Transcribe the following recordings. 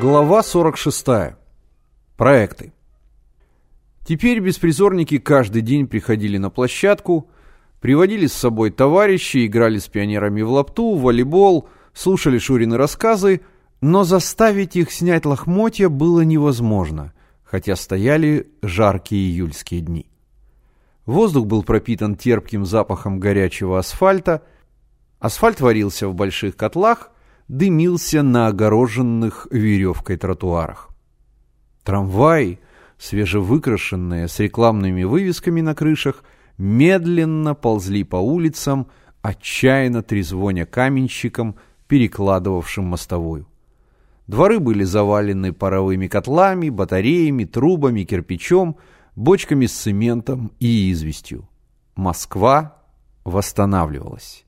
Глава 46. Проекты. Теперь беспризорники каждый день приходили на площадку, приводили с собой товарищей, играли с пионерами в лапту, в волейбол, слушали Шурины рассказы, но заставить их снять лохмотья было невозможно, хотя стояли жаркие июльские дни. Воздух был пропитан терпким запахом горячего асфальта, асфальт варился в больших котлах, дымился на огороженных веревкой тротуарах. Трамваи, свежевыкрашенные, с рекламными вывесками на крышах, медленно ползли по улицам, отчаянно трезвоня каменщикам, перекладывавшим мостовую. Дворы были завалены паровыми котлами, батареями, трубами, кирпичом, бочками с цементом и известью. Москва восстанавливалась.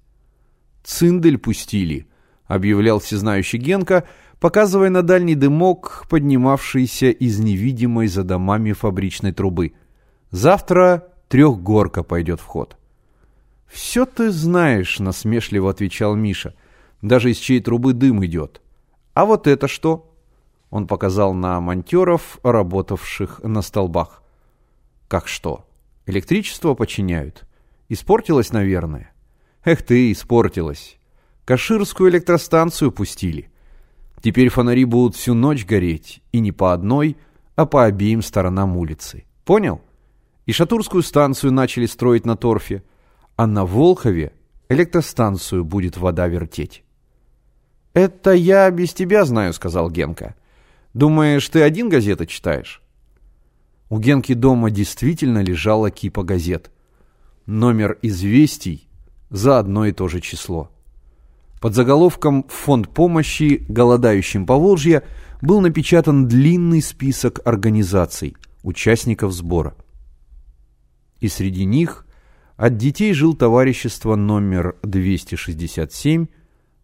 Циндель пустили, объявлял всезнающий Генка, показывая на дальний дымок, поднимавшийся из невидимой за домами фабричной трубы. «Завтра трехгорка пойдет в ход». «Все ты знаешь», — насмешливо отвечал Миша. «Даже из чьей трубы дым идет». «А вот это что?» Он показал на монтеров, работавших на столбах. «Как что? Электричество починяют? Испортилось, наверное?» «Эх ты, испортилось. Каширскую электростанцию пустили. Теперь фонари будут всю ночь гореть, и не по одной, а по обеим сторонам улицы. Понял? И Шатурскую станцию начали строить на торфе, а на Волхове электростанцию будет вода вертеть. «Это я без тебя знаю», — сказал Генка. «Думаешь, ты один газеты читаешь?» У Генки дома действительно лежала кипа газет. Номер известий за одно и то же число. Под заголовком «Фонд помощи голодающим по Волжье» был напечатан длинный список организаций, участников сбора. И среди них от детей жил товарищество номер 267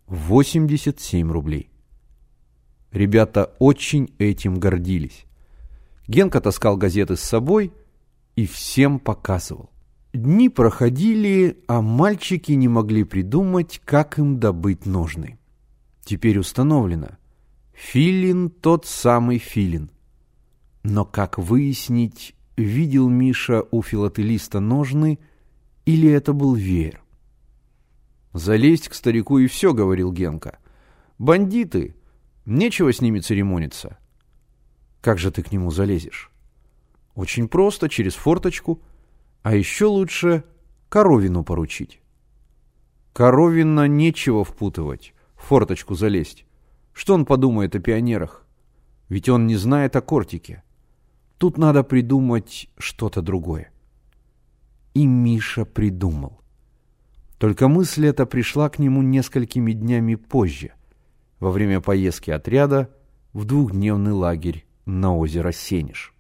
87 рублей. Ребята очень этим гордились. Генка таскал газеты с собой и всем показывал. Дни проходили, а мальчики не могли придумать, как им добыть ножны. Теперь установлено. Филин тот самый филин. Но как выяснить, видел Миша у филателиста ножны или это был веер? «Залезть к старику и все», — говорил Генка. «Бандиты! Нечего с ними церемониться». «Как же ты к нему залезешь?» «Очень просто, через форточку». А еще лучше коровину поручить. Коровина нечего впутывать, в форточку залезть. Что он подумает о пионерах? Ведь он не знает о кортике. Тут надо придумать что-то другое. И Миша придумал. Только мысль эта пришла к нему несколькими днями позже, во время поездки отряда в двухдневный лагерь на озеро Сенеж.